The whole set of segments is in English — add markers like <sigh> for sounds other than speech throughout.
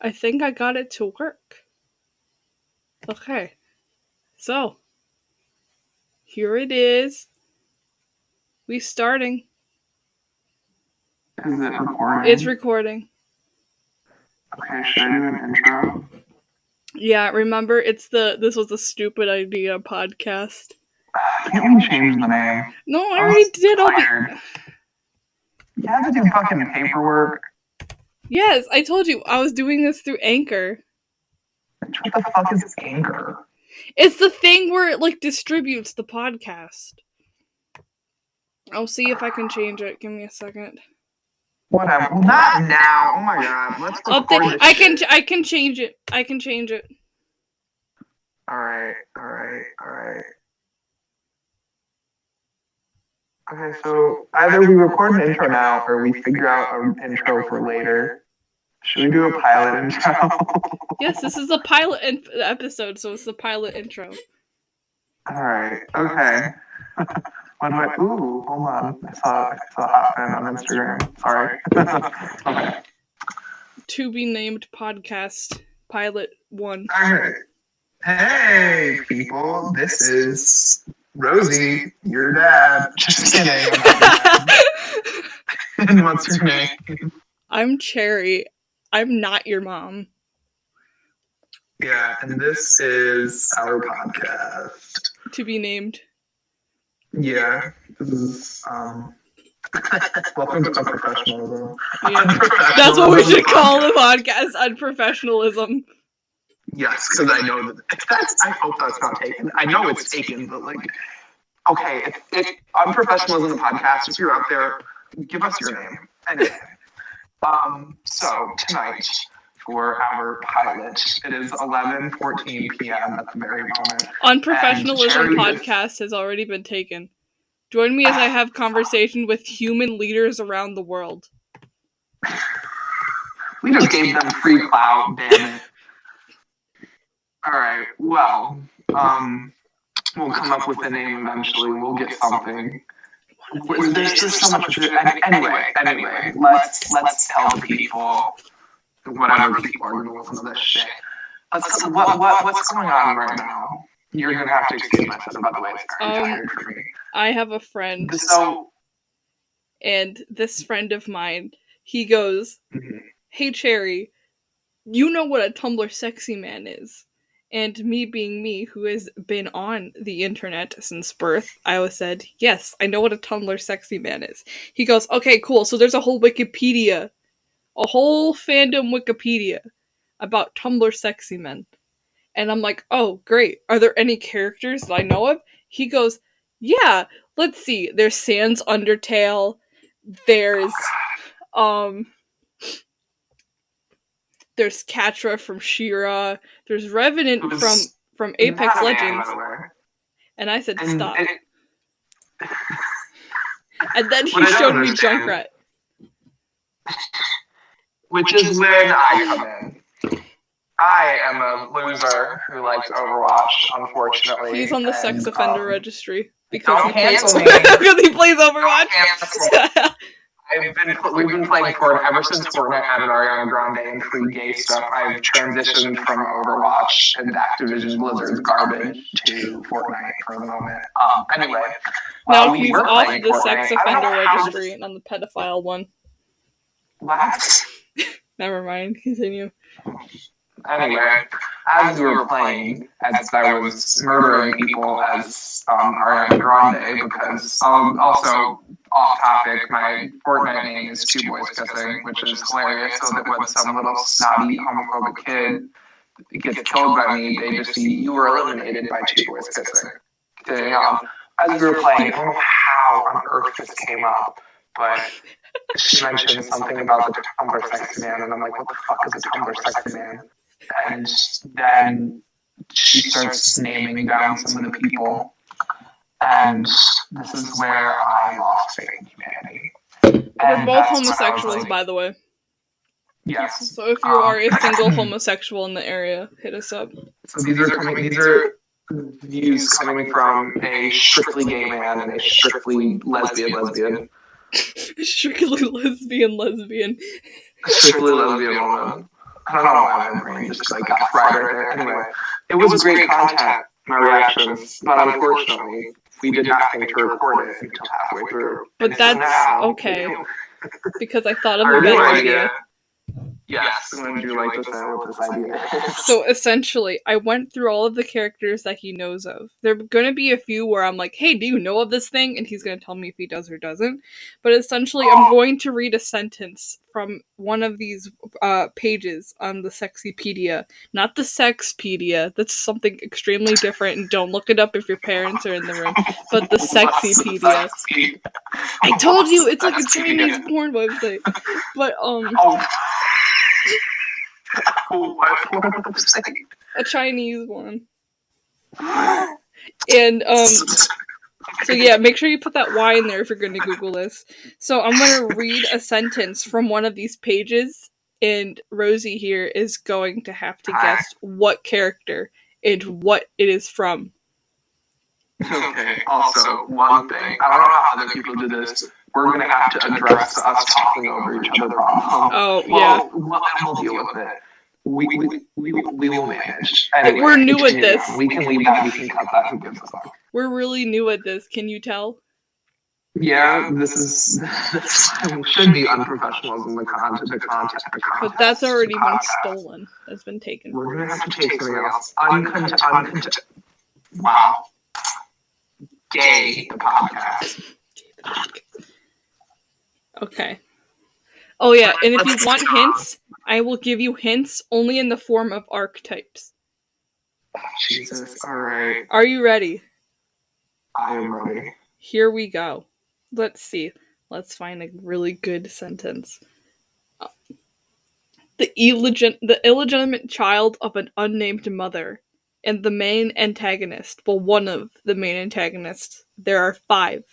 I think I got it to work. Okay. So, here it is. We starting. Is it recording? It's recording. okay, should I do an intro? Yeah, remember it's the this was a stupid idea podcast. Can't we change the name? No, I I'm already did all the. You have to do fucking paperwork. Yes, I told you I was doing this through Anchor. What the fuck is Anchor? It's the thing where it like distributes the podcast. I'll see if I can change it. Give me a second. Whatever. Well, not now. Oh my god. Let's Update. I can shit. I can change it. I can change it. Alright, alright, alright. Okay, so either we record an intro now or we figure out an intro for later. Should we do a pilot <laughs> intro? Yes, this is the pilot in- episode, so it's the pilot intro. Alright, okay. <laughs> what do I ooh, hold on. I saw I saw a fan on Instagram. Sorry. <laughs> okay. To be named podcast pilot one. Alright. Hey people, this is Rosie, your dad. Just kidding. I'm not your dad. and what's your name? I'm Cherry. I'm not your mom. Yeah, and this is our podcast. To be named. Yeah, this is um. <laughs> Welcome to unprofessionalism. Yeah. That's what we should call the podcast. Unprofessionalism. Yes, because I know that that's. I hope that's not taken. I know it's taken, but like, okay, if, if unprofessionalism the podcast, if you're out there, give us your name. Anyway, um, so tonight for our pilot, it is 11:14 p.m. at the very moment. Unprofessionalism podcast has already been taken. Join me as I have conversation with human leaders around the world. <laughs> We just gave them free clout, damn it. All right, well, um, we'll come up with a name eventually. We'll get something. There's just so much. Anyway, anyway, let's let's tell the people whatever people are to listen this shit. Let's, what, what what's going on right now? You're gonna have to excuse my son, by the way. It's very Um, tired for me. I have a friend, So, and this friend of mine, he goes, mhm. Hey Cherry, you know what a Tumblr sexy man is. And me being me, who has been on the internet since birth, I always said, Yes, I know what a Tumblr sexy man is. He goes, Okay, cool. So there's a whole Wikipedia, a whole fandom Wikipedia about Tumblr sexy men. And I'm like, Oh, great. Are there any characters that I know of? He goes, Yeah, let's see. There's Sans Undertale. There's, um, there's Catra from She-Ra. There's Revenant Who's from from Apex man, Legends. by the way. And I said And- stop. and- <laughs> And then he What showed me Junkrat. which is when I come in. I am a loser who likes Overwatch, unfortunately. He's on the sex offender um, registry because he cancel me. <laughs> because he plays Overwatch. <laughs> I've been we've been playing Fortnite ever since Fortnite added Ariana Grande and free gay stuff. I've transitioned from Overwatch and Activision Blizzard's garbage to Fortnite for the moment. Um, anyway, now while we he's off the sex Fortnite, don't offender registry and on the pedophile one. What? <laughs> Never mind. Continue. Anyway, as we were playing, as I was murdering people as um, Ariana Grande, because um, also off topic, my Fortnite name is Two Boys Kissing, which is hilarious. So that when some little snotty homophobic kid gets killed by me, they just see you were eliminated by Two Boys Kissing. Continuing on, as we were playing, I don't know how on earth this came up, but she mentioned something about the Tumblr sexy man, and I'm like, what the fuck is a Tumblr sexy man? And then she starts naming down some of the people, and this is where I lost faith in humanity. We're both that's when I was homosexuals, like, by the way. Yes. So if you Um, are a single <clears throat> homosexual in the area, hit us up. So these are coming. These are views coming from a strictly gay man and a strictly lesbian lesbian. <laughs> Strictly lesbian, lesbian. strictly lesbian woman. I don't know why my brain just like got fried right there. Anyway, it was a great content, my reactions, but unfortunately, we did not think to record it until halfway through. But And that's now- okay. <laughs> Because I thought of a better idea. idea. Yes, would you like to say what this idea? So essentially, I went through all of the characters that he knows of. There are going to be a few where I'm like, hey, do you know of this thing? And he's going to tell me if he does or doesn't. But essentially, I'm going to read a sentence from one of these uh, pages on the Sexypedia. Not the Sexpedia. That's something extremely different, and don't look it up if your parents are in the room. But the <laughs> Sexypedia. I told you, it's like a Chinese porn website. But, um, Oh. Oh, what? What am I saying? A Chinese one. And, um, So yeah, make sure you put that Y in there if you're going to Google this. So I'm going to read a sentence from one of these pages, and Rosie here is going to have to guess what character and what it is from. Okay. Also, one thing. I don't know how other people do this. We're gonna have to address us talking over each other problem. Oh yeah, Well, we'll, we'll deal with it. We, we, we, we will manage. Anyway, We're new at this. We can leave that. We can cut that. Who gives a fuck? we're really new at this. Can you tell? Yeah, this is this should be unprofessionalism. The content, the content, the content. But that's already been stolen. That's been taken. We're gonna have to take something else. Uncont, uncont. Wow. Gay the podcast. Okay. Oh yeah, and if you want hints, I will give you hints only in the form of archetypes. Jesus. All right. Are you ready? I am ready. Here we go. Let's see. Let's find a really good sentence. The illegit- the illegitimate child of an unnamed mother and the main antagonist. Well, one of the main antagonists. There are five.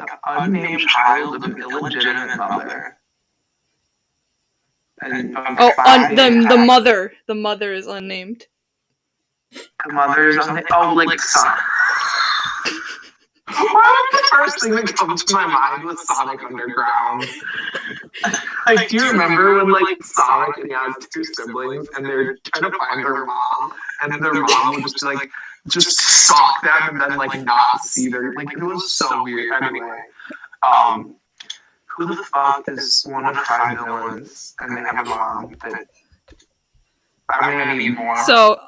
The unnamed child of an illegitimate mother. And Oh, un- the the mother. The mother is unnamed. The mother's on the oh, like Sonic. <laughs> Why the first thing that comes to my mind was Sonic Underground? I do remember when like Sonic and he has two siblings and they're trying to find their mom, and then their mom <laughs> would just like just stalk them and then like not see their like it was so weird. Anyway, um, who the fuck is one of five villains and they have a mom that? I'm gonna need more. So,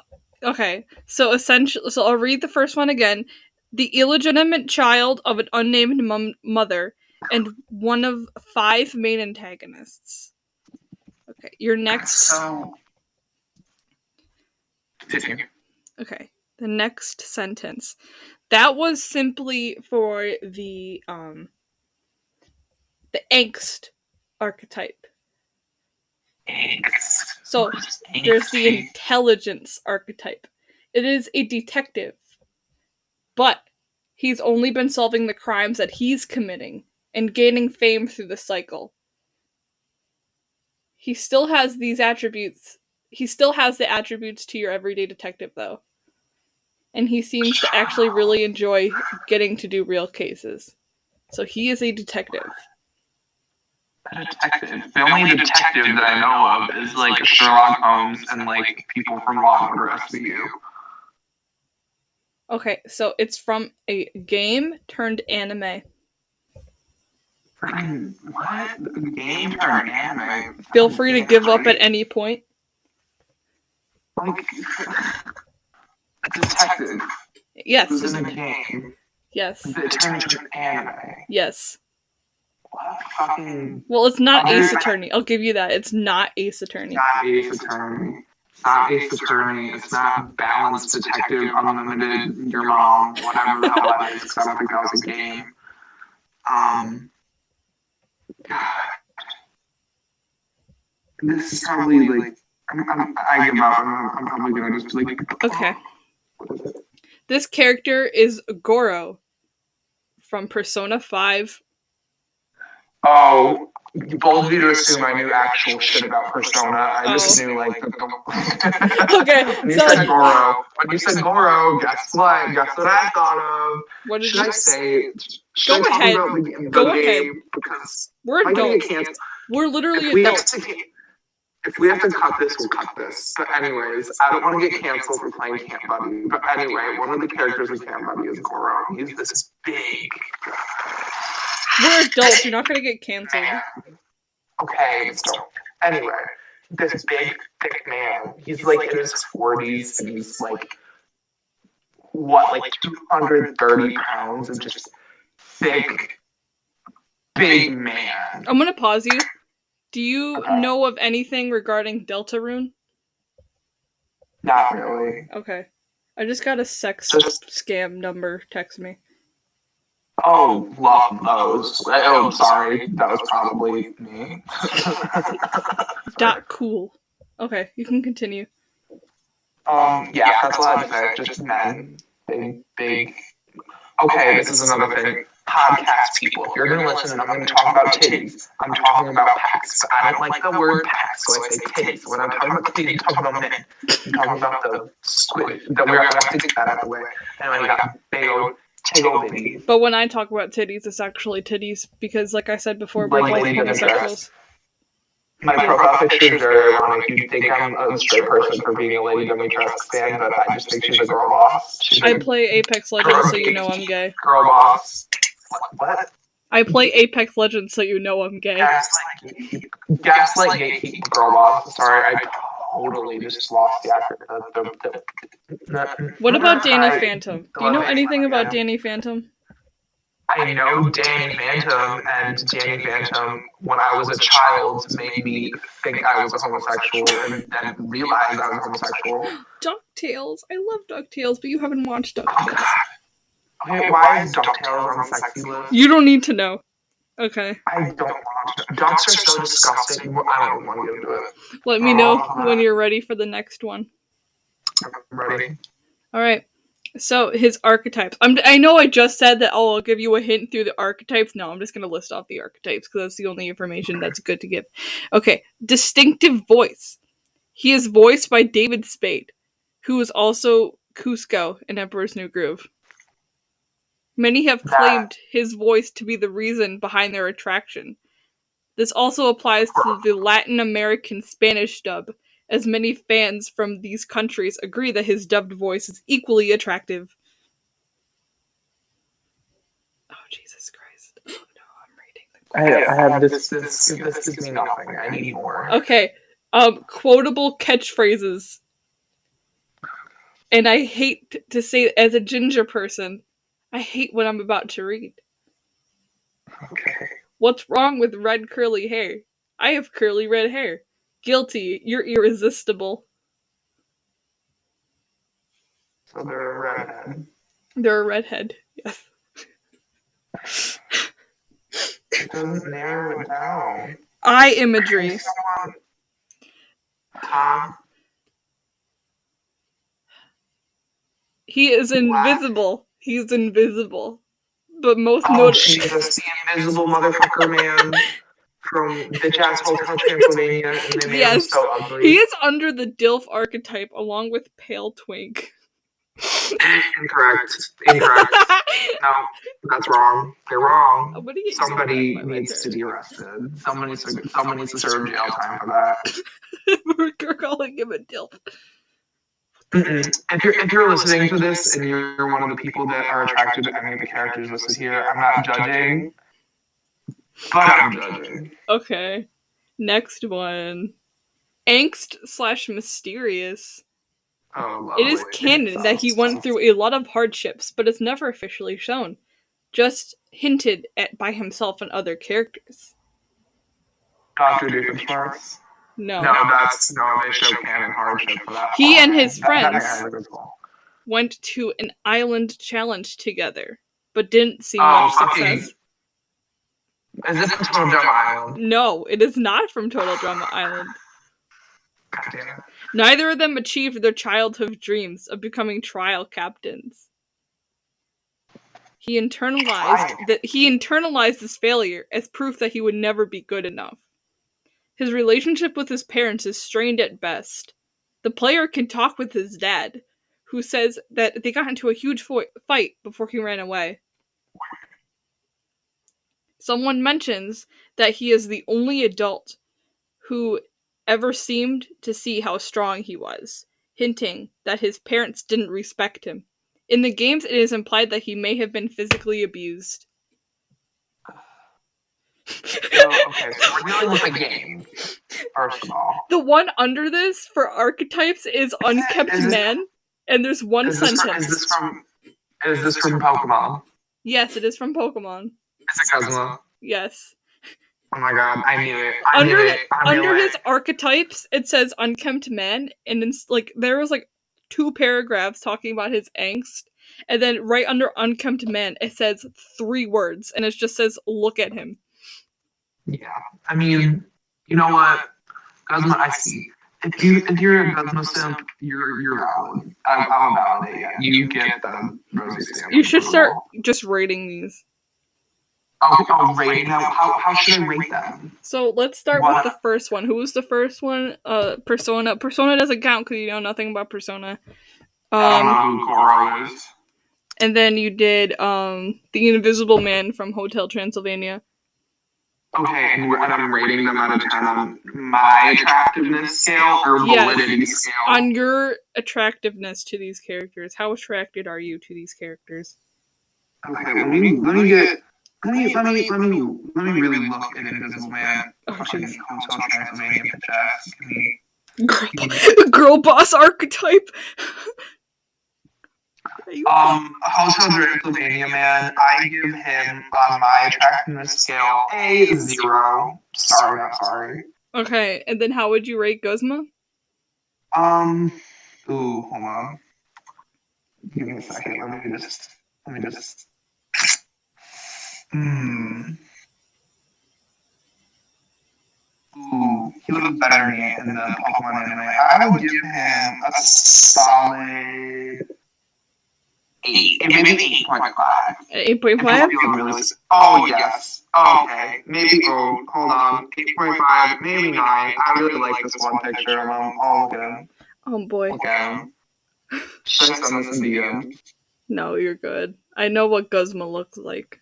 okay. So essentially, so I'll read the first one again. The illegitimate child of an unnamed mum- mother and one of five main antagonists. Okay, your next. So, continue. Okay, the next sentence. That was simply for the um the angst archetype. So there's the intelligence archetype. It is a detective, but he's only been solving the crimes that he's committing and gaining fame through the cycle. He still has these attributes. He still has the attributes to your everyday detective, though. And he seems to actually really enjoy getting to do real cases. So he is a detective. a detective. The only detective that I know of is like Sherlock Holmes and like people from Law and Order SVU. Okay, so it's from a game turned anime. Freaking what? Game or anime? Feel free to give up at any point. like <laughs> a detective Yes, who's in a game yes, that turns into an anime. yes. What fucking Well, it's not Ace Attorney. I'll give you that. It's not Ace Attorney. not Ace Attorney. It's not Ace Attorney. It's not Balanced Detective Unlimited. Your mom, whatever the hell that is. 'cause I don't think that was a game. Um. This is probably like I'm, I'm, I give up. I'm, I'm probably gonna just like. Okay. This character is Goro from Persona 5. Oh, you bold of you to assume I knew actual shit about Persona. I just oh. knew like <laughs> <laughs> Okay, when you so- said Goro, when you said Goro, guess what? Guess what I thought of? What did Should I say? Should Go I ahead. about Go ahead. Because We're adults. We're literally adults. execute, if we have to cut this, we'll cut this. But anyways, I don't want to get canceled for playing Camp Buddy. But anyway, one of the characters in Camp Buddy is Goro. He's this big We're adults. You're not gonna get canceled. Okay, so anyway, this big, thick man. He's like in his forties, and he's like what, like two hundred thirty pounds of just thick, big man. I'm gonna pause you. Do you Okay. know of anything regarding Deltarune? Not really. Okay. I just got a sex Just- scam number text me. Oh, love those. Oh, sorry, that was probably me. Dot cool. Okay, you can continue. Um, yeah, that's all I. Just men. Big, big. Okay, this is another thing. Podcast people. You're gonna listen and I'm gonna talk about titties, I'm talking about packs. I don't like the word packs, so I say titties. When I'm talking about titties, I'm talking about men. I'm talking about the squid. That we're gonna have to get that out of the way. Anyway, we got big old. But when I talk about titties, it's actually titties because, like I said before, we're both homosexuals. My profile picture is very ironic. You'd think I'm a straight person for being a Lady Dimitrescu fan, but I just think she's a girl boss. She's I play Apex Legends, so you know I'm gay. girl boss. What? I play Apex Legends, so you know I'm gay. Gaslight, gaslight gatekeep girl boss. Sorry, I totally just lost the actor. The, the, the, What about Danny I- Phantom? Do you know anything about Danny Phantom? I know Danny Phantom, and Danny Phantom, when I was a child, made me think I was a homosexual and then realize I was homosexual. <gasps> DuckTales. I love DuckTales, but you haven't watched Oh, DuckTales. God. Okay, why is DuckTales on the sexy list? You don't need to know. Okay. I don't want to. Ducks are so disgusting. I don't want to get into it. Let me know uh-huh. when you're ready for the next one. I'm ready. All right. So his archetypes. I'm. I know I just said that. Oh, I'll give you a hint through the archetypes. No, I'm just gonna list off the archetypes because that's the only information that's good to give. Okay. Distinctive voice. He is voiced by David Spade, who is also Kuzco in Emperor's New Groove. Many have That- claimed his voice to be the reason behind their attraction. This also applies to the Latin American Spanish dub, as many fans from these countries agree that his dubbed voice is equally attractive. Oh, Jesus Christ. Oh, no, I'm reading I, I have this. This this gives me nothing. I need more. Okay. Um, quotable catchphrases. And I hate to say, as a ginger person, I hate what I'm about to read. Okay. What's wrong with red curly hair? I have curly red hair. Guilty. You're irresistible. So they're a redhead. They're a redhead. Yes. It doesn't narrow it down. Eye imagery. Huh? He is invisible. He's invisible. But most Oh, notable. Jesus, the invisible motherfucker man from bitch ass Hotel Transylvania, and they made him Yes. so ugly. He is under the DILF archetype along with Pale Twink. <laughs> Incorrect. Incorrect. <laughs> no, that's wrong. They're wrong. Uh, I'm Somebody needs to be arrested. Someone needs to. Someone needs to serve jail time for that. <laughs> We're calling him a DILF. Mm-mm. If you're if you're listening to this and you're one of the people that are attracted to any of the characters listed here, I'm not judging, but I'm judging. Okay. Next one. Angst slash mysterious. Oh, It is canon that he went through a lot of hardships, but it's never officially shown. Just hinted at by himself and other characters. Doctor Doofenshmirtz. No. No, that's no. They show canon hardship for that. He and his That- friends- has a good soul. Went to an island challenge together, but didn't see Oh, much fucking- success. Is this from Total Drama Island? No, it is not from Total Drama Island. God damn it. Neither of them achieved their childhood dreams of becoming trial captains. He internalized that he internalized this failure as proof that he would never be good enough. His relationship with his parents is strained at best. The player can talk with his dad, who says that they got into a huge fo- fight before he ran away. Someone mentions that he is the only adult who ever seemed to see how strong he was, hinting that his parents didn't respect him. In the games, it is implied that he may have been physically abused. Okay, so we're dealing with a game, first of all. The one under this for archetypes is Unkept Is Man, and there's one Is this, sentence. is this from is this from Pokemon? Yes, it is from Pokemon. Is it Guzma? Yes. Oh my god, I knew it. I Under knew it. Under it. his archetypes, it says Unkempt Man, and it's like there was like two paragraphs talking about his angst, and then right under Unkempt Man, it says three words, and it just says "Look at him." Yeah, I mean, you know what, Guzma, I see. If you if you're a Guzma simp, you're you're valid. I, I'll validate you. You get the stamp. You should start just rating these. Oh, oh, rating them. How how should I rate them? So let's start What? with the first one. Who was the first one? Uh, Persona. Persona doesn't count because you know nothing about Persona. I Um, don't know who Goro is. and then you did um the Invisible Man from Hotel Transylvania. Okay, and, and I'm rating them out of ten on my attractiveness scale or Yes. validity scale. On your attractiveness to these characters, how attracted are you to these characters? Okay, let me let me get let me let me let me let me really look at Invisible Man. Oh, jeez. Transylvania bitch ass. Give me- Girl, <laughs> girl boss archetype. <laughs> Um, Hotel Transylvania Man, I give him on my attractiveness scale a zero. Sorry, not sorry. okay, and then how would you rate Guzma? Um, ooh, hold on. Give me a second. Let me just. Let me just. Hmm. Ooh, he looks better in the Pokemon anime. I would give him a solid eight, maybe eight point five. Eight point If five. you're feeling really s- Oh yes. Okay. Maybe. Oh, hold on. Eight point five, maybe nine. I really like this one picture of him. Oh, look at him. Oh boy. Look at him. Should I send this in DM? No, you're good. I know what Guzma looks like.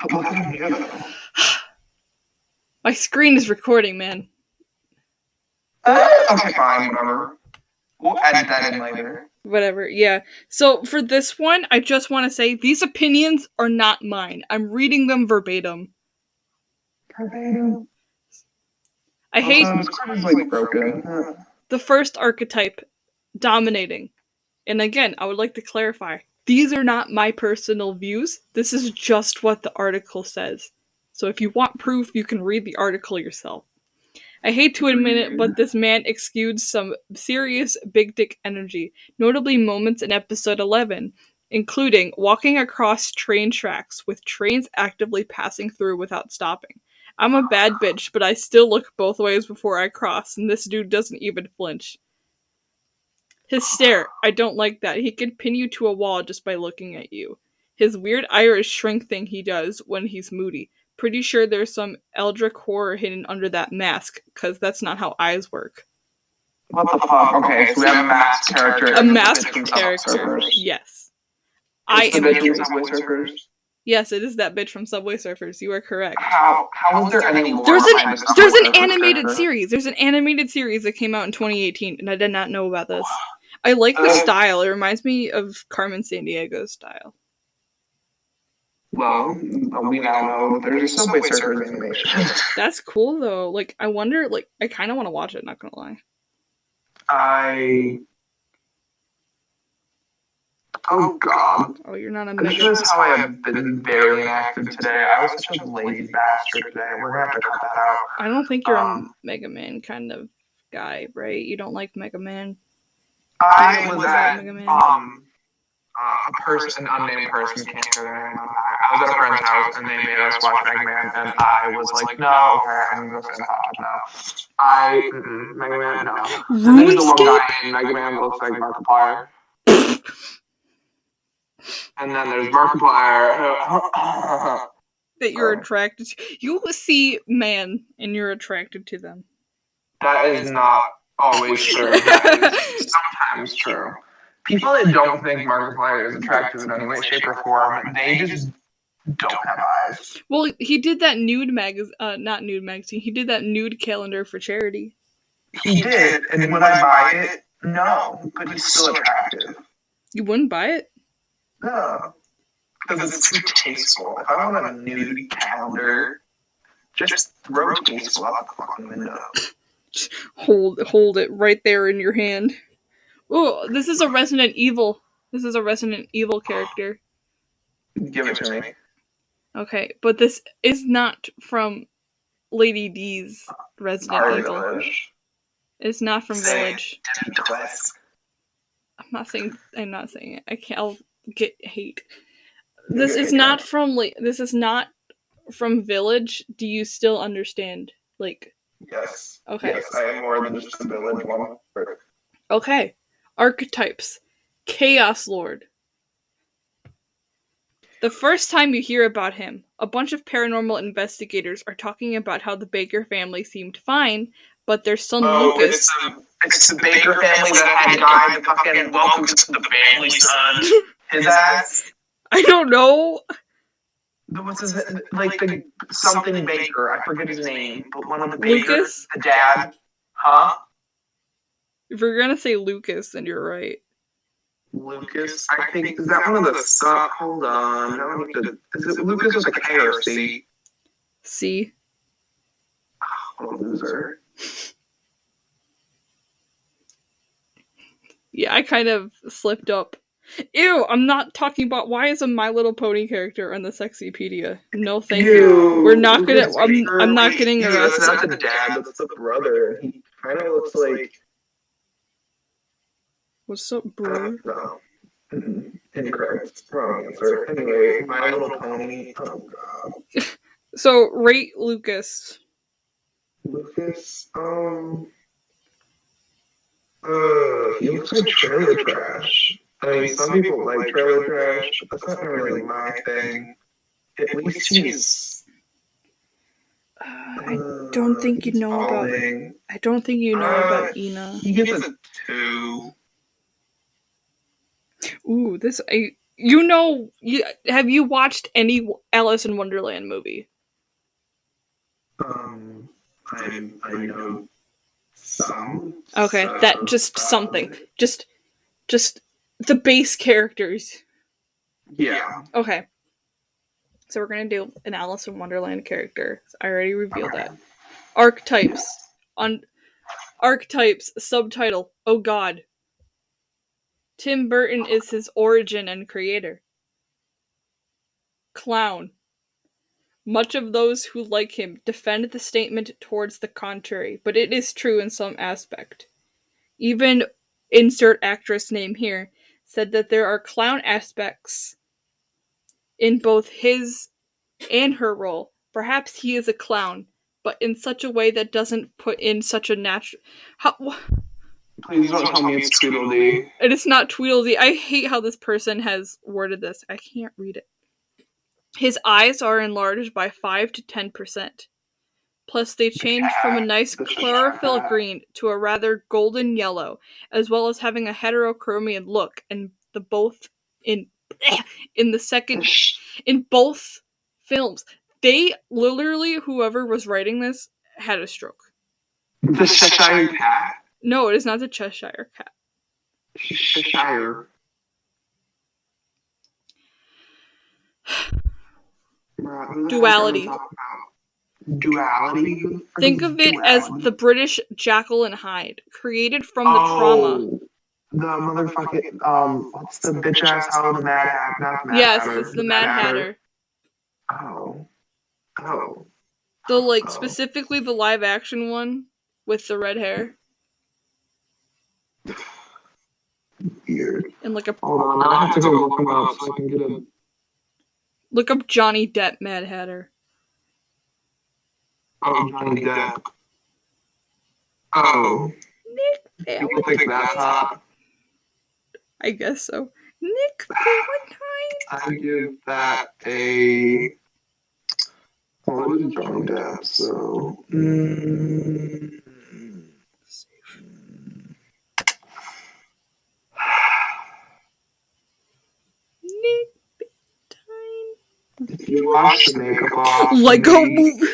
But look at him here, though. My screen is recording, man. Uh, <laughs> okay, fine, whatever. We'll edit that in later. Whatever. Yeah. So for this one, I just want to say these opinions are not mine. I'm reading them verbatim. Verbatim. I hate Also, this card like broken. the first archetype dominating. And again, I would like to clarify these are not my personal views. This is just what the article says. So if you want proof, you can read the article yourself. I hate to admit it, but this man exudes some serious big dick energy, notably moments in episode 11, including walking across train tracks with trains actively passing through without stopping. I'm a bad <sighs> bitch, but I still look both ways before I cross, and this dude doesn't even flinch. His stare, <sighs> I don't like that. He can pin you to a wall just by looking at you. His weird Irish shrink thing he does when he's moody. Pretty sure there's some eldritch horror hidden under that mask, because that's not how eyes work. What the fuck? Okay, so we have a masked character. A masked bitch from Subway character. Yes. I It's am the a bitch from Subway Surfers. Yes, it is that bitch from Subway Surfers. You are correct. How how is there any lore There's an the there's an animated character? series. There's an animated series that came out in 2018, and I did not know about this. I like the Uh, style. It reminds me of Carmen Sandiego's style. Well, we now know there's a Subway Surfers <laughs> animation. That's cool though. Like I wonder. Like I kind of want to watch it. Not gonna lie. I. Oh God! Oh, you're not a This is how I have been very inactive today. I was such a lazy bastard today. We're gonna have to cut that out. I don't think you're a um, Mega Man kind of guy, right? You don't like Mega Man. I Was at Mega Man? um uh, a person, an unnamed person, can't their name. I was at a friend's house and they made us watch Mega Man, and I was like, no, okay, I'm just gonna go sit in the hot now. I mm-mm, Mega Man, no. And then there's the one guy in Mega Man that looks like Markiplier. And then there's Markiplier. That you're <laughs> attracted to. You see man, and you're attracted to them. that is not always true. <laughs> That is sometimes true. People that don't think Markiplier is attractive in any way, shape, or form, they just don't have eyes. Well, he did that nude mag, uh, not nude magazine. He did that nude calendar for charity. He did, and would I buy it? No, but he's still attractive. You wouldn't buy it? No, because it's too tasteful. If I want a nude calendar, just throw tasteful out the fucking window. <laughs> Hold hold it right there in your hand. Oh, this is a Resident Evil. This is a Resident Evil character. Give it to me. Okay, but this is not from Lady D's Resident Evil. Village. It's not from Say. Village. I'm not saying. I'm not saying it. I can't. I'll get hate. This is not from like. This is not from Village. Do you still understand? Like, Yes. Okay. Yes, I am more than just a village one. okay, archetypes, Chaos Lord. The first time you hear about him, a bunch of paranormal investigators are talking about how the Baker family seemed fine, but their son Oh, Lucas. it's, um, it's the Baker family that had died. Fucking welcome to the family, son. <laughs> His ass. I don't know. The- What's his like the something Baker? I forget his name, but one of the Bakers, Lucas. the dad, huh? If you're gonna say Lucas, then you're right. Lucas, I think is that one of the son? Hold on, I don't need to. Is it Lucas with a K or C? See. What a loser. Yeah, I kind of slipped up. Ew, I'm not talking about why is a My Little Pony character on the Sexypedia? No, thank you. We're not gonna- I'm- I'm not getting Ew, That's not the dad. That's the brother. He kind of looks like. What's up, bro? don't. <clears throat> Mm, Incorrect. Wrong answer. Anyway, My Little Pony. Oh god. So rate Lucas. Lucas. Um. Uh, he looks like trailer trash. I mean, some people like trailer trash, but that's not really my thing. At least he's. Uh, I don't think you know about. about. I don't think you know about Ina. He gets a two. Ooh, this I. You know, you have you watched any Alice in Wonderland movie? Um, I I know some. Okay, so, that just something. Just, just the base characters. Yeah. Okay. So we're gonna do an Alice in Wonderland character. I already revealed that. Archetypes. On archetypes subtitle. Oh God. Tim Burton is his origin and creator. Clown. Much of those who like him defend the statement towards the contrary, but it is true in some aspect. Even insert actress name here said that there are clown aspects in both his and her role. Perhaps he is a clown, but in such a way that doesn't put in such a natural. How Please don't tell me it's Tweedledee. it is not Tweedledee. I hate how this person has worded this. I can't read it. His eyes are enlarged by five to ten percent. Plus, they change from a nice chlorophyll green to a rather golden yellow, as well as having a heterochromian look, and the both in <clears throat> in the second in both films. They literally, whoever was writing this, had a stroke. The Cheshire Cat. No, it is not the Cheshire Cat. Cheshire. Bruh, who the heck Duality. are we talking about? Duality. Who the frick Think of it as the British Jekyll and Hyde, created from the trauma. Oh, The motherfucking um, what's the bitch ass hoe? The Mad Hatter. Not the Mad Yes, Hatter. it's the Mad Hatter. Oh, oh. The like Oh. specifically the live action one with the red hair Weird. and like a Hold on, I have to go look him up so I can get a. look up Johnny Depp Mad Hatter. Oh, Johnny Depp. Oh, Nick you think that's hot? I guess so. Nick Valentine. I give that a. Well, it is Johnny Depp, so. Mm, Nick Valentine. if you wash the makeup off, Lego maybe, movie.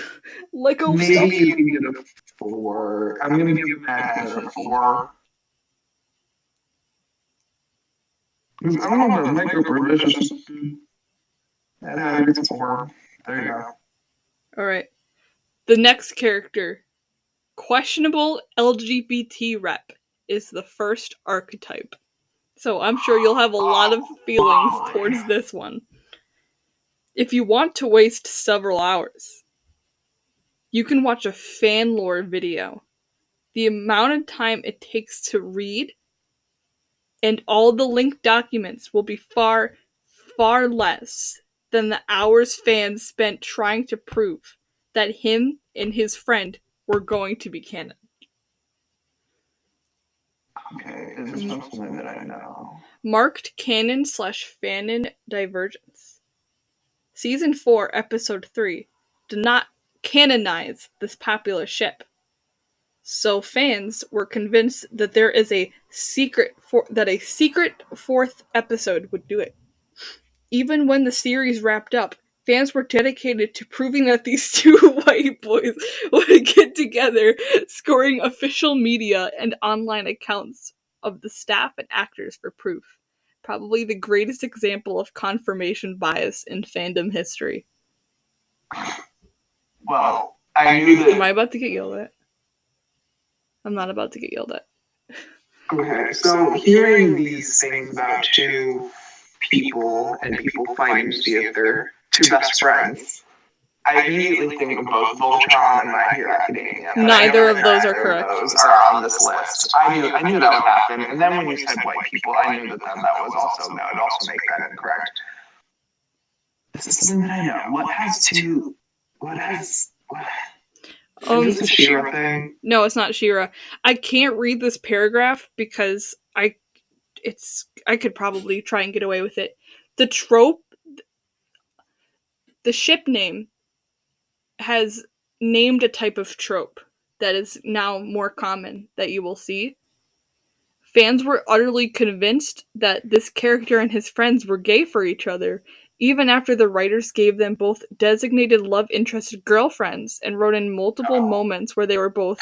Lego maybe stuff. you can get a four. I'm gonna give Mad Hatter a four. I don't know if micro or it's just Mad Hatter gets a four. There you go. All right. The next character, questionable LGBT rep, is the first archetype. So I'm sure you'll have a lot of oh, feelings Oh, towards this one. If you want to waste several hours, you can watch a fan lore video. The amount of time it takes to read and all the linked documents will be far, far less than the hours fans spent trying to prove that him and his friend were going to be canon. Okay, is this something that I know? Marked canon slash fanon divergence. Season 4, Episode 3 did not canonize this popular ship. So fans were convinced that there is a secret for that a secret fourth episode would do it. Even when the series wrapped up, fans were dedicated to proving that these <laughs> two white boys would get together, scoring official media and online accounts of the staff and actors for proof. Probably the greatest example of confirmation bias in fandom history. Well, I knew Am. I about to get yelled at? I'm not about to get yelled at. Okay, so hearing these things about two people and people finding to see if they're two best friends, I immediately think of both Voltron and My Hero Academia. Neither of those are correct. Those are on this list. I knew, I knew that would happen, and then when you said white people, I knew that then that was also that would also make that incorrect. This is something that I know. What has two? What has? What, Um, is this a She-Ra thing? No, it's not She-Ra. I can't read this paragraph because I it's I could probably try and get away with it. The trope the ship name has named a type of trope that is now more common that you will see. Fans were utterly convinced that this character and his friends were gay for each other, even after the writers gave them both designated love interest girlfriends and wrote in multiple oh. moments where they were both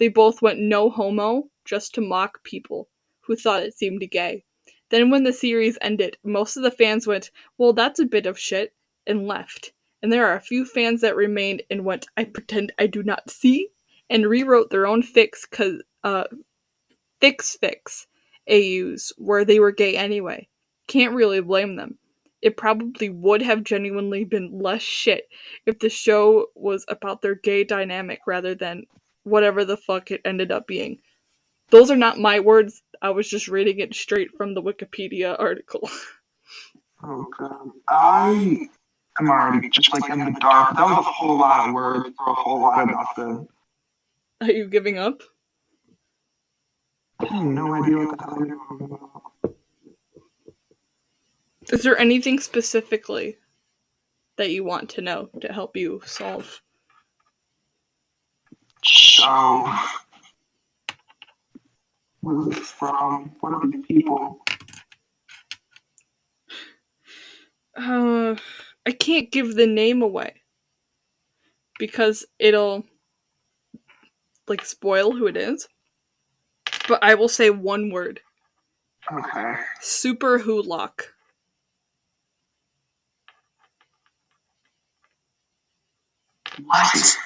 they both went no homo just to mock people who thought it seemed gay. Then when the series ended, most of the fans went, "Well, that's a bit of shit," and left. And there are a few fans that remained and went, "I pretend I do not see," and rewrote their own fix cuz uh fix fix AUs where they were gay anyway. Can't really blame them. It probably would have genuinely been less shit if the show was about their gay dynamic rather than whatever the fuck it ended up being. Those are not my words. I was just reading it straight from the Wikipedia article. <laughs> Oh god. I am already just like in the dark. That was a whole lot of words for a whole lot of nothing. Are you giving up? I have no idea what the hell you're about. Is there anything specifically that you want to know to help you solve? So, is it from? What are these people? Uh, I can't give the name away because it'll like spoil who it is. But I will say one word: Okay. Superwholock. What?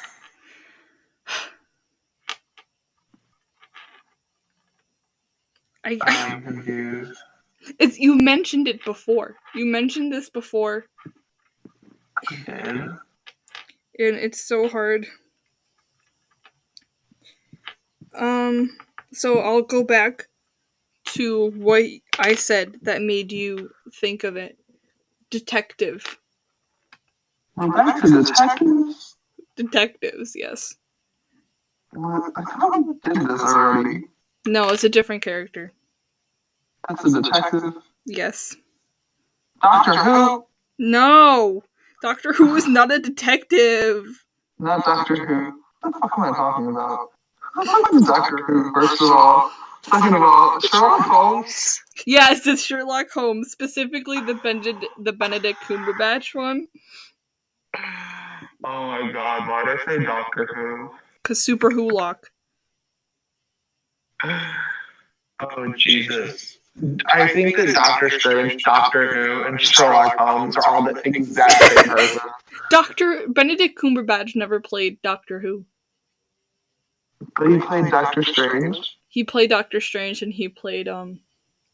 I, <sighs> I I'm <laughs> confused. it's you mentioned it before. You mentioned this before, I and it's so hard. Um, so I'll go back to what I said that made you think of it. Detective. We're back to detectives? Detectives, yes. What? I thought we did this already. No, it's a different character. That's a detective. Yes. Doctor Who? No! Doctor Who is not a detective! Not Doctor Who. What the fuck am I talking about? I'm talking about Doctor Who, first of all. Second of all, Sherlock Holmes. Yes, it's Sherlock Holmes, specifically the Benedict, the Benedict Cumberbatch one. Oh my god, why did I say Doctor Who? Cause Superwholock. Oh Jesus! I think that Doctor Strange, Doctor Who, and Sherlock Holmes are all the exact same person. Doctor Benedict Cumberbatch never played Doctor Who. But he played Doctor Strange. He played Doctor Strange and he played um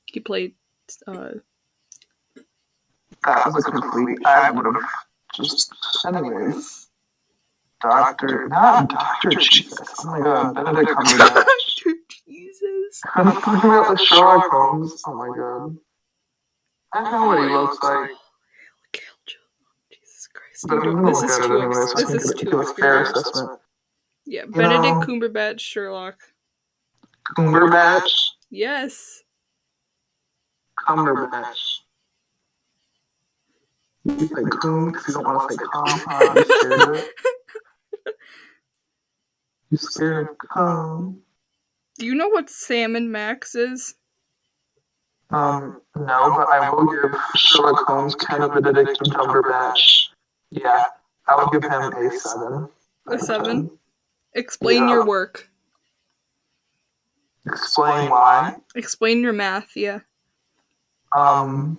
he played uh That was a complete. I would have just. Anyways. Doctor, not Doctor Jesus. Oh my God, Benedict Cumberbatch. <laughs> Jesus. <laughs> I'm talking about the Sherlock Holmes. Oh my God. I know what he looks like. Jesus Christ. But I'm You This is too ex- this is too assessment. Yeah, You Benedict know- Cumberbatch Sherlock. Cumberbatch. Yes. Cumberbatch. You say coom because you don't want to say cum. huh? You scared of it? <laughs> You scared of cum? Do you know what Salmon Max is? Um, no, but I will give Sherlock Holmes kind of Benedict Cumberbatch. Yeah, I will give him a seven. A seven? Explain your work. Explain why. Explain your math, yeah. Um,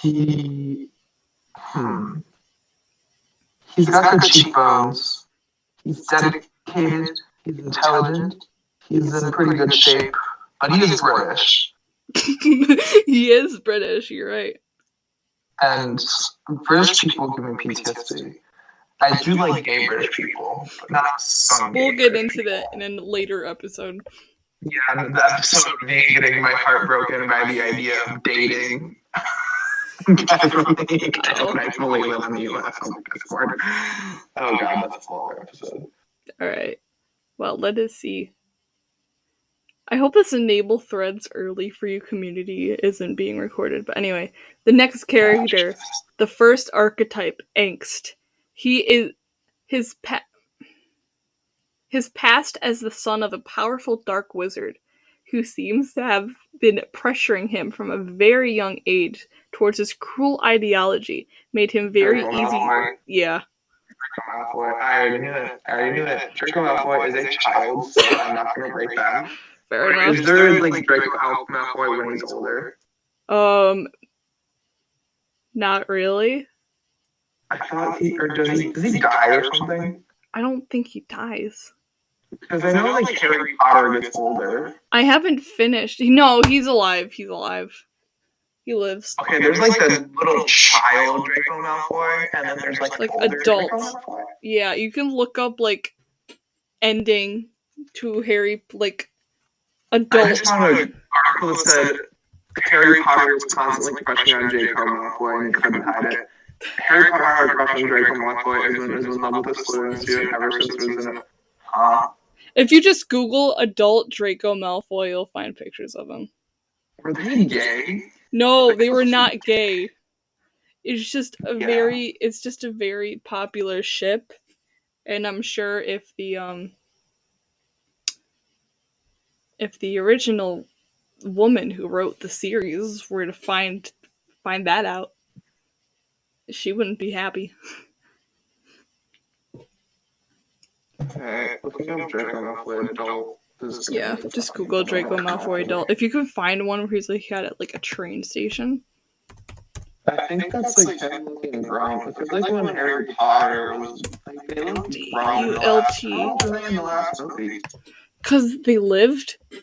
he, hmm, he's got good cheekbones. He's dedicated. He's intelligent. He's in pretty good shape, but he is British. <laughs> he is British, you're right. And British people give me PTSD. I do like gay British people, but not some. We'll get British into that in a later episode. Yeah, the episode of me getting my heart broken by the idea of dating. <laughs> I fully live in the US on oh Discord. Oh god, that's a full episode. Alright. Well, let us see. I hope this enable threads early for you community isn't being recorded. But anyway, the next character, the first archetype, Angst. He is his pa- his past as the son of a powerful dark wizard who seems to have been pressuring him from a very young age towards his cruel ideology made him very Draco easy. Malfoy. Yeah. Draco Malfoy. I already knew that. I already knew that. Draco Malfoy is a child, so I'm not gonna break that. Fair enough. Is there like Draco Al- Malfoy when he's older? Um, not really. I thought he or does he does he die or something? I don't think he dies. Because I know like Harry Potter gets older. I haven't finished. No, he's alive. He's alive. He lives. Okay, there's like the little child Draco Malfoy, and then there's like Like older adult. Yeah, you can look up like ending to Harry like I just found an article that said Harry Potter was constantly crushing on Draco Malfoy and he couldn't hide it. Harry Potter had a crush on Draco Malfoy and is in love with student ever since he was in it. Huh? If you just Google adult Draco Malfoy, you'll find pictures of him. Were they gay? No, they were not gay. It's just a Yeah. very it's just a very popular ship. And I'm sure if the um if the original woman who wrote the series were to find find that out, she wouldn't be happy. Okay, looking up Draco Malfoy adult. Yeah, just Google Draco Malfoy adult. If you can find one where he's like at like a train station. I think that's like him looking grown. Because like when Harry Potter was like they looked grown. in the last- ULT. How old were they in the last movie? Cause they lived.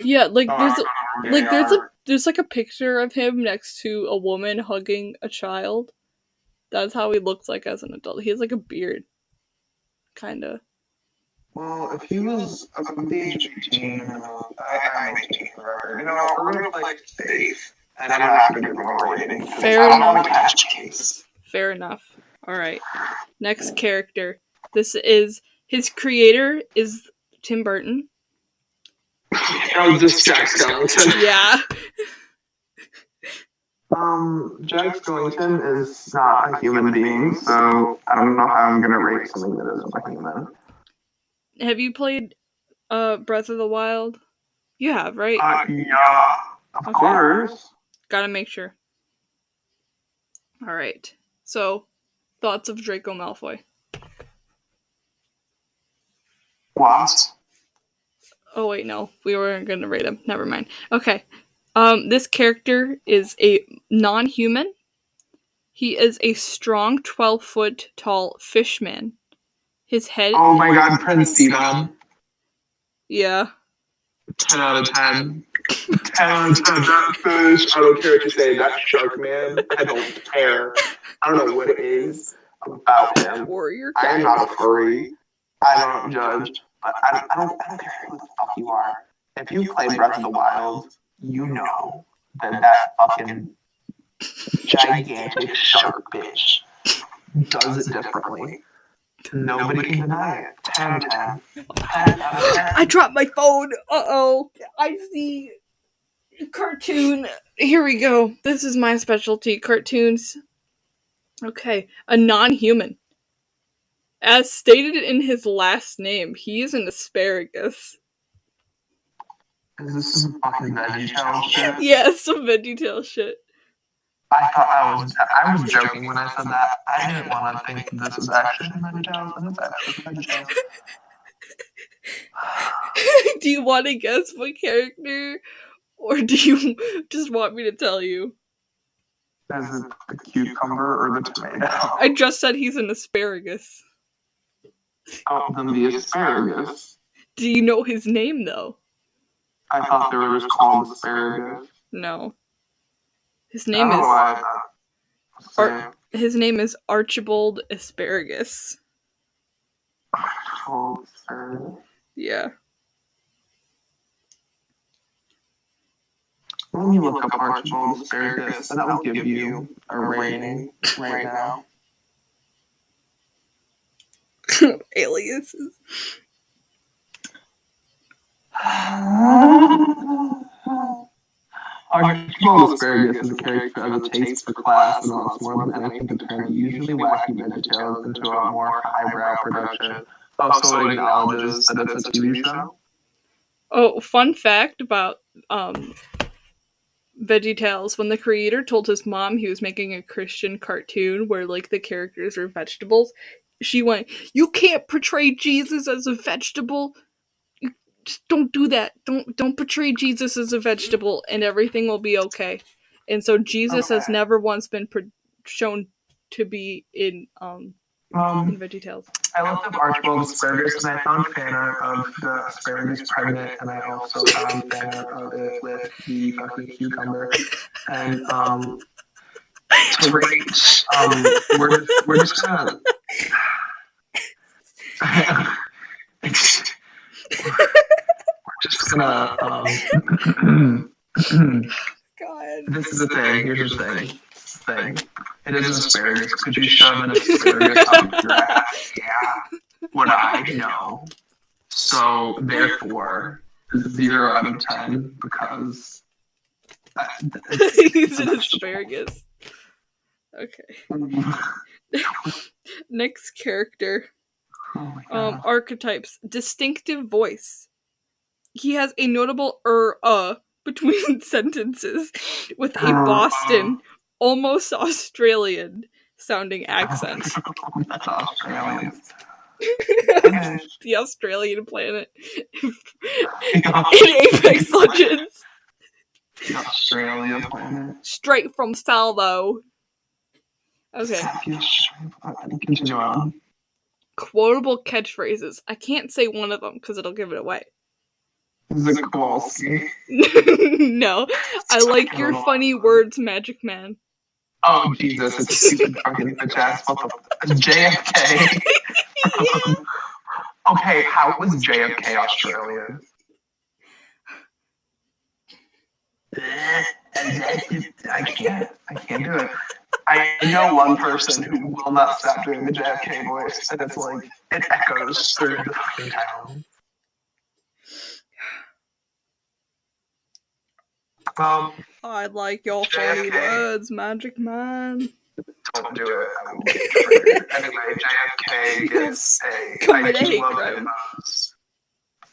Yeah, like Oh, there's I a, like they there's a there's like a picture of him next to a woman hugging a child. That's how he looks like as an adult. He has like a beard. Kinda. Well, if he was of the age of 18, uh, I, I'm 18 forever. You know, we're gonna play safe. And I'm not gonna give him a rating. 'cause Fair enough. want to catch a case. Fair enough. Alright. Next character. This is his creator is Tim Burton. Oh, this Jack Skellington. <laughs> Yeah. Um, Jack Skellington is not a human being, so I don't know how I'm gonna rate something that isn't a human. Have you played uh Breath of the Wild? You have, right? Uh, yeah, of Okay. course. Gotta make sure. Alright. So, thoughts of Draco Malfoy. Wasp. Oh wait, no, we weren't gonna rate him. Never mind. Okay, um, this character is a non-human. He is a strong, twelve foot tall fishman. His head. Oh my god, Prince Sidon. Yeah. 10 out of 10. 10 out of 10. That fish. I don't care what you say. That shark man. I don't care. I don't know what it is about him. Warrior. I am not a furry. I don't judge. But I don't, I don't, I don't care who the fuck you are. If you play Breath of the Wild, you know that that fucking gigantic shark bitch does it differently. Nobody can deny it. 10 10. 10 out of 10. I dropped my phone. Uh oh. I see cartoon. Here we go. This is my specialty cartoons. Okay. A non human. As stated in his last name, he is an asparagus. Is this some fucking veggie channel shit? Yeah, some VeggieTale shit. I thought I was I was joking when I said that. I didn't want to think this is actually VeggieTales, and it's actually VeggieTales. <laughs> do you want to guess what character? Or do you just want me to tell you? Is it the cucumber or the tomato? I just said he's an asparagus. Oh, then the asparagus. Do you know his name though? I thought they were just called asparagus. No. His I name don't know is why I Ar- his name is Archibald Asparagus. Called asparagus. Yeah. Let me look up Archibald asparagus, and that will give you a rating right now. <laughs> Aliases. Archibald Asparagus is a character of a taste for class and wants more than anything to turn usually wacky VeggieTales into a more highbrow production. Also, it acknowledges that it's a TV show. Oh, fun fact about um VeggieTales when the creator told his mom he was making a Christian cartoon where like the characters are vegetables, she went, "You can't portray Jesus as a vegetable. Just don't do that. Don't don't portray Jesus as a vegetable and everything will be okay." And so Jesus has never once been pro- shown to be in um in Um, VeggieTales. I looked up Archibald Asparagus and I found fan art of the asparagus pregnant, and I also found fan art of it with the fucking cucumber. And um, to rate, um, we're just, we're just gonna. We're just gonna. Um, God. <clears throat> this is the thing. Here's the thing. Thing. It is asparagus. Could you shove an <laughs> asparagus up your ass? Yeah. What I know. So therefore, zero out of ten because. uh, <laughs> He's an asparagus. Okay. <laughs> Next character. Oh Um, archetypes. Distinctive voice. He has a notable er uh between <laughs> sentences with a uh. Boston, almost Australian sounding accent. <laughs> That's Australian. <laughs> the Australian planet in Apex Legends. The Australia planet. Straight from Salvo. Okay. Continue on. Quotable catchphrases. I can't say one of them because it'll give it away. Zakowski. <laughs> no, I like your funny words, Magic Man. Oh Jesus! It's stupid fucking bitch ass. What the? JFK. <laughs> okay, how was JFK Australian? Eh. I can't. I can't do it. I know one person who will not stop doing the JFK voice, and it's like it echoes through the fucking town. Um, I like your funny JFK. words, Magic Man. don't do it. I will get triggered. anyway, JFK gets <laughs> a. I a do hate love him.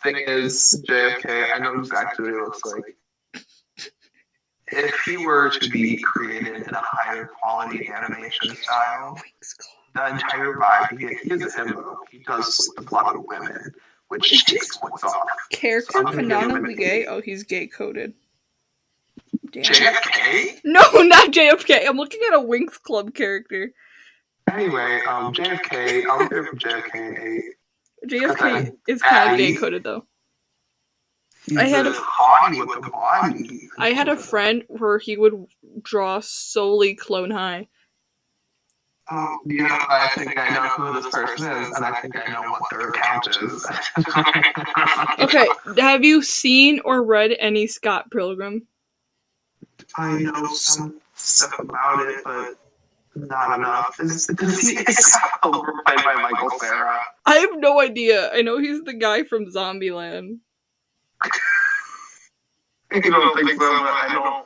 Thing is, JFK. I know exactly what he looks like. If he were to be created in a higher quality animation style, the entire vibe he, he is a himbo. He does like the blood of women, which which takes points off. Character give canonically gay? Oh, he's gay coded. JFK. No, <laughs> not JFK. I'm looking at a Winx Club character. Anyway, um, JFK. I'll give JFK an. JFK is kind of gay coded though. I had a a- with the body. I had a friend where he would draw solely Clone High. Oh, you know, I think I know who this person is, and I think I know what their account is. <laughs> Okay, have you seen or read any Scott Pilgrim? I know some stuff about it, but not enough. Is, he, is Scott Pilgrim played by Michael Cera? I have no idea. I know he's the guy from Zombieland. You don't think so, but I know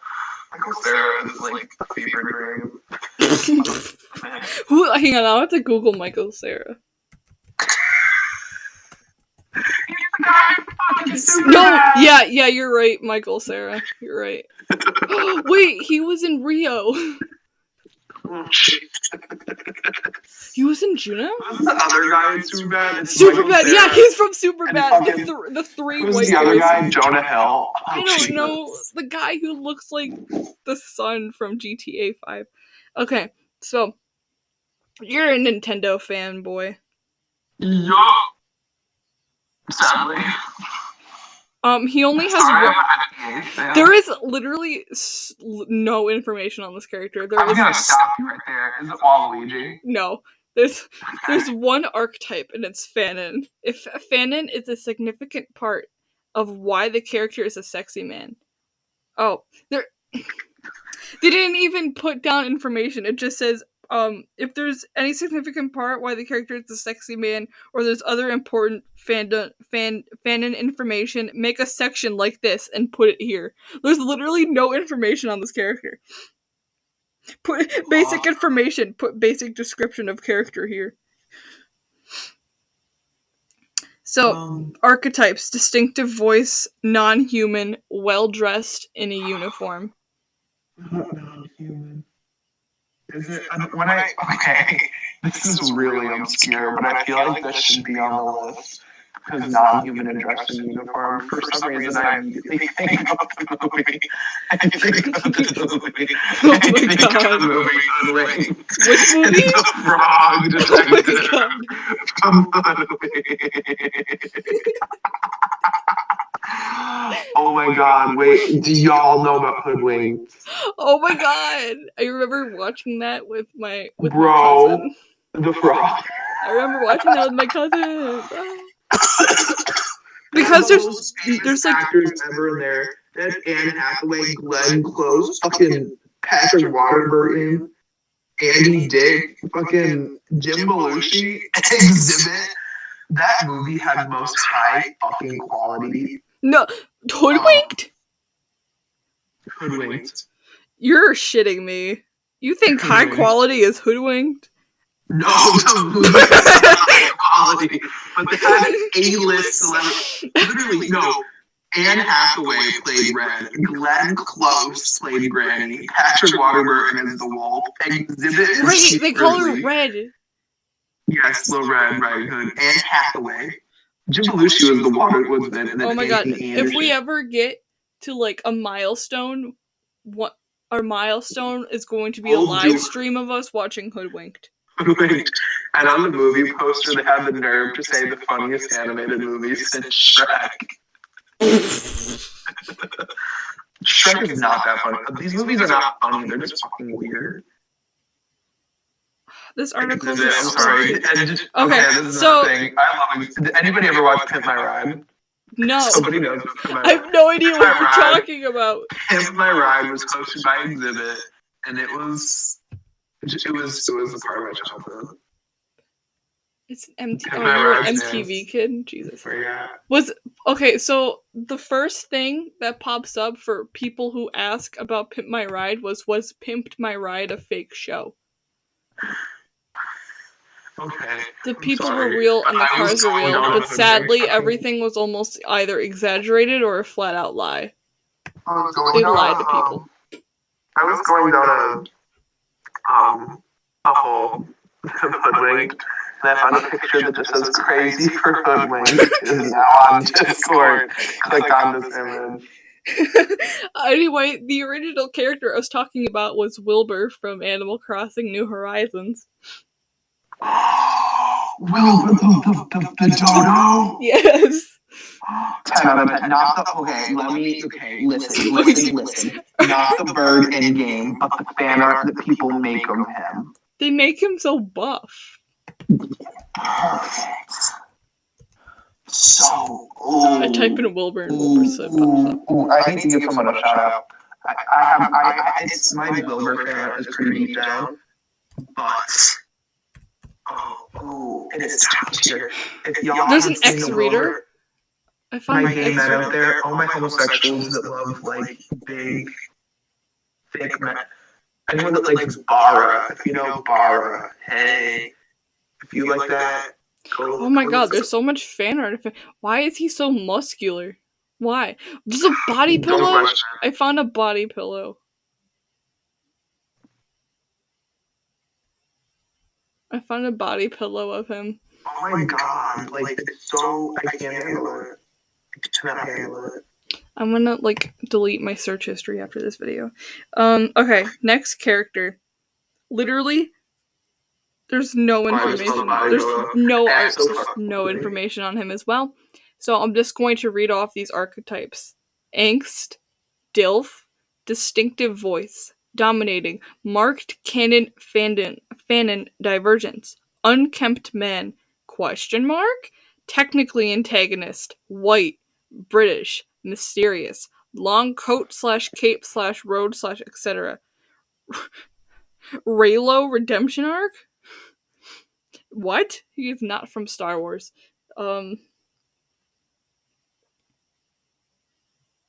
Michael Cera is like a fever dream. Who? Hang on, I have to Google Michael Cera. No, yeah, yeah, you're right, Michael Cera. You're right. <gasps> Wait, he was in Rio. <laughs> <laughs> He was in Juno. Who's the other guy in Superbad? It's Superbad. Yeah, he's from Superbad. The, th- the three Who's white the other guy? Jonah Hill. Oh, I don't Jesus. know the guy who looks like the son from GTA 5. Okay, so you're a Nintendo fanboy. Yeah. Sadly. Um, he only has <laughs> one. I'm not a fan. There is literally no information on this character. There I'm is gonna stop you right there. Is it Waluigi? no. There's there's one archetype and it's Fanon. If Fanon is a significant part of why the character is a sexy man. Oh, there <laughs> they didn't even put down information. It just says um if there's any significant part why the character is a sexy man or there's other important fandom fan fanon information, make a section like this and put it here. There's literally no information on this character. Put <laughs> basic information, put basic description of character here. So, Um, archetypes distinctive voice, non human, well dressed in a uniform. <laughs> non-human. Is it I don't- when I <laughs> okay? This is really obscure, but I feel like this should be on the list because non-human and dressed in uniform. For some reason, I immediately think of the movie. I think of the movie. I my think God. of the movie Hoodwink. Which movie? It's the frog Oh detective my god. from Hoodwink. <laughs> <gasps> Oh my god, wait, do y'all know about Hoodwink? Oh my god. I remember watching that with my with Bro. my. The frog. I remember watching that with my cousin. <coughs> Because there's there's like actors ever in there. That's Anne Hathaway, Glenn Close, fucking Patrick Waterburton, Andy Dick, fucking Jim Belushi, <laughs> Exhibit. That movie had most high fucking quality. No hoodwinked? Hoodwinked. You're shitting me. You think high quality is hoodwinked? No, the movie was high quality, but they had <laughs> A-list celebrity. Literally, no. Anne Hathaway played Red. Glenn Close played Granny. Patrick Waterburton is the wolf. Exhibit. Right, they call her red. Yes, Little Red Riding Hood. Anne Hathaway. Jim Belushi was the water was then. and then Oh my god. If we ever get to like a milestone, what our milestone is going to be a live dude. stream of us watching Hoodwinked. Wait, and on the movie poster, they have the nerve to say the funniest animated movie since Shrek. <laughs> Shrek is not that funny. These movies are not funny. They're just fucking weird. This article I'm is sorry. <laughs> Just- Okay, this is so- thing. I love. Did anybody ever watch Pimp My Ride? No. Somebody knows Pimp I have no idea what you're Right. talking about. Pimp My Ride was hosted by Exhibit, and it was. It was it was a part of my childhood. It's MT- oh, you're an Ride MTV kid? Jesus. Yeah. Was okay, so the first thing that pops up for people who ask about Pimp My Ride was was Pimped My Ride a fake show? Okay. The people were real and the I cars were real, but sadly everything was almost either exaggerated or a flat out lie. I was going They down lied to people. um, I was going down a um a whole <laughs> hoodwinked And I found a picture that just says crazy for hoodwink is <laughs> now on Discord. Click on this image. <laughs> anyway, the original character I was talking about was Wilbur from Animal Crossing New Horizons. Will the, the, the, the dodo? Yes. 10 out of 10. Not the, okay, let me, okay, listen, listen, listen. Not the bird in game, but the fan art that people make of him. They make him so buff. Perfect. So, ooh. I type in Wilbur and Wilbur so pops up. Ooh, ooh, I need to give someone a shout out. I, I have, I, I, it's my Wilbur fan art is pretty deep down, but, oh, oh, it is top tier. If y'all There's an haven't seen the X reader. I found my an gay men out there, all my homosexuals that love like big, thick men. Anyone that likes Bara, if you know Bara, hey, if you like that, go. Oh my go god, there's so much fan art. of him. Why is he so muscular? Why? Just a body pillow? I found a body pillow. I found a body pillow of him. Oh my god, like it's so I can't handle it. I cannot handle it. I'm gonna like delete my search history after this video. Um, okay, next character. Literally, there's no information. There's no act there's no information on him as well. So I'm just going to read off these archetypes: angst, dilf, distinctive voice, dominating, marked canon fandom, fanon divergence, unkempt man, question mark, technically antagonist, white, British, mysterious, long coat slash cape slash road slash etc. <laughs> Raylo redemption arc? What? He is not from Star Wars. Um,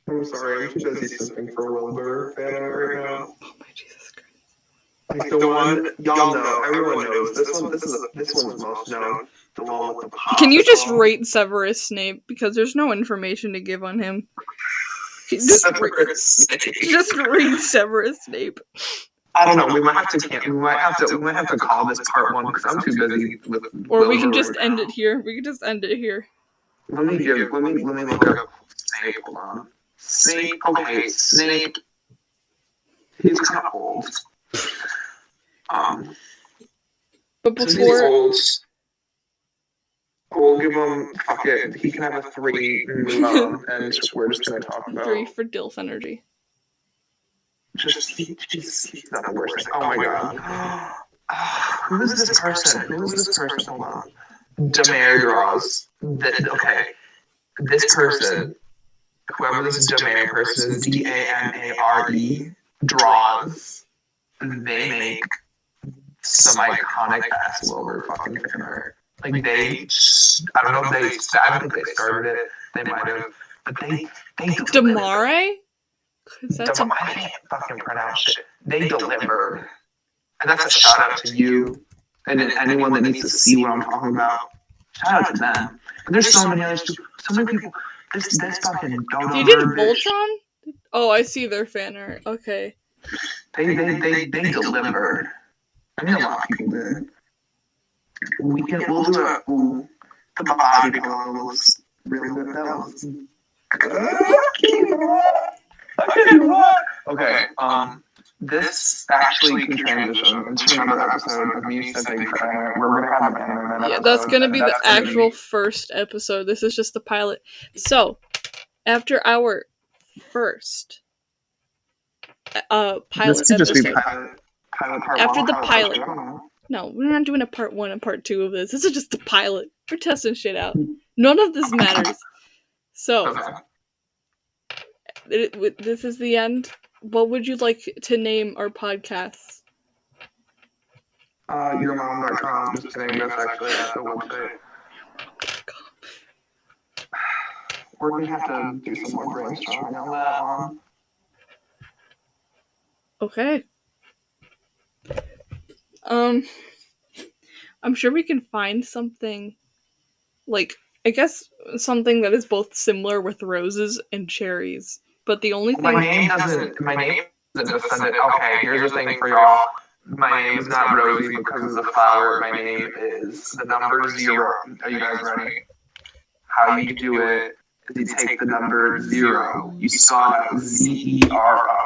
I'm sorry, I'm too busy simping for Wilbur fan right now. oh my Jesus Christ. Like the one y'all know, everyone knows. This one, this is a, this one's most known. The one with the pop Can you just rate Severus Snape because there's no information to give on him? Just, re- Severus Snape. just read Severus Snape. I don't know. We might have to. can- We might have to. We might have to call this part one because I'm too busy with. Or we can just right end now. it here. We can just end it here. Let me. Let me. Let me look up Snape. Hold on. Snape. Okay, Snape. He's kind of old. Um. But before old, we'll give him. Fuck it. He can have a three. and Move on, <laughs> and just, we're just gonna talk about. three for Dilf Energy. Just he, he's, he's not the worst. thing. Oh my god. <gasps> Who is this person? Who is this person? Hold on. Demare draws. Th- okay. This person, whoever this Demare person is, D A M A R E, draws. They make some iconic ass Wilbur fucking fan art. Like they, I don't know if they, I don't think they started it. They might have, but they, they Damare? 'Cause that's a Dem- I can't fucking pronounce it. They delivered. And that's a shout out to you and then anyone that needs to see what I'm talking about. Shout out to them. And there's so many others. So many people. This this fucking dodo They did bird bitch, Voltron? Oh, I see their fan art. Okay. They they they they delivered. I mean a lot of people did. We can we'll do a ooh, the body pillow was really good. That was Okay, um, this actually can transition into another episode of me simping for. We're gonna have an anime Yeah, that's gonna be and the actual be- first episode. This is just the pilot. So, after our first uh pilot This could just be pilot, pilot part After one, the pilot. two, I don't know. No, we're not doing a part one and part two of this. This is just the pilot. We're testing shit out. None of this matters. So, Okay. it, it- this is the end. What would you like to name our podcast? Uh, yourmom.com. Just kidding. That's actually at the website. We're gonna have to do some more brainstorming on that one. Okay. Um, I'm sure we can find something like I guess something that is both similar with roses and cherries. But the only thing. My name doesn't. My name doesn't send it. Okay, here's the thing for y'all. my name is not Rosie because of the flower. My name is the number zero. Are you guys ready? How you do it is you take the number zero, you saw Z E R O,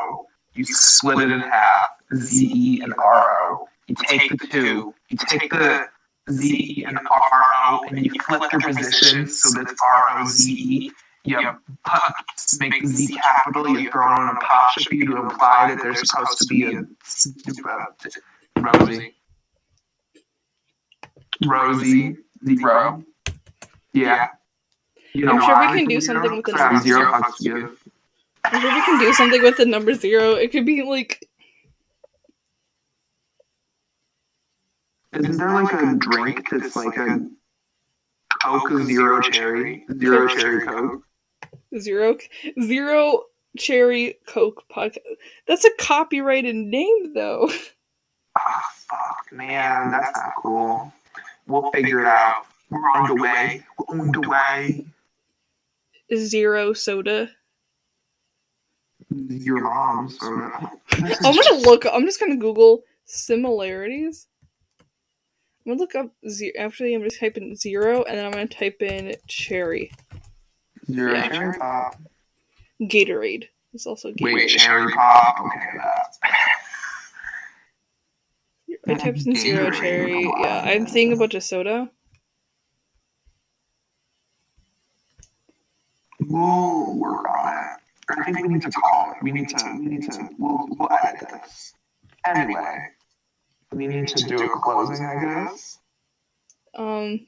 you split it in half, Z E and R O. You take the two, you take the Z E and R O, and you flip their positions so that's R O Z E. You make Z capital, you throw in an apostrophe to imply that there's supposed to be a uh, Rosie. Rosie, zero. Yeah. You know I'm sure we can do something with the Because I have number zero zero. I'm we can do something with the number zero. It could be like Isn't there like a drink that's like a Coke Zero Cherry? Zero Cherry Coke? zero zero cherry coke podcast. That's a copyrighted name though. Ah, fuck, man, that's not cool. We'll figure it out. We're on the way. We're on the way. Zero soda. Your mom's soda. <laughs> I'm gonna look. I'm just gonna Google similarities. I'm gonna look up zero. Actually, I'm gonna type in zero, and then I'm gonna type in cherry. Zero Yeah. Cherry Pop. Gatorade. It's also Gatorade. Wait, Cherry Pop? Okay, that. <laughs> I typed in zero Gatorade. cherry. Yeah, I'm seeing a bunch of soda. We'll work on it. I think we need to call it. We need to. We need to. We'll, we'll edit this. Anyway, we need to do a closing, I guess. Um,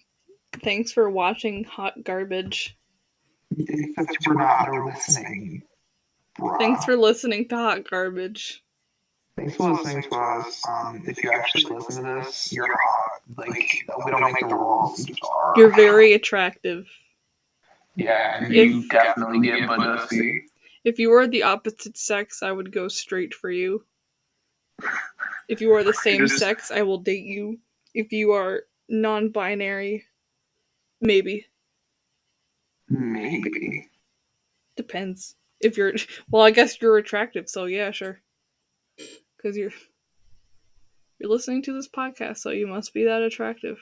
thanks for watching Hot Garbage. If we're not, listening. Bruh. Thanks for listening to Hot Garbage. Thanks for listening to us. Um, if you actually listen to this, you're hot. Like we don't make the rules. You're very attractive. Yeah, and If- you definitely get pussy. If you were the opposite sex, I would go straight for you. If you are the same Just- sex, I will date you. If you are non binary, maybe. Maybe. Depends. If you're well, I guess you're attractive, so yeah, sure. Cuz you're you're listening to this podcast, so you must be that attractive.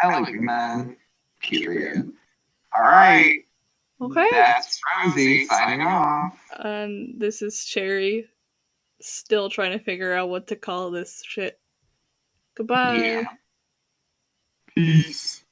I like you, man. Period. All right. Okay. That's Rosie signing off. And this is Cherry, Still trying to figure out what to call this shit. Goodbye. Yeah. Peace.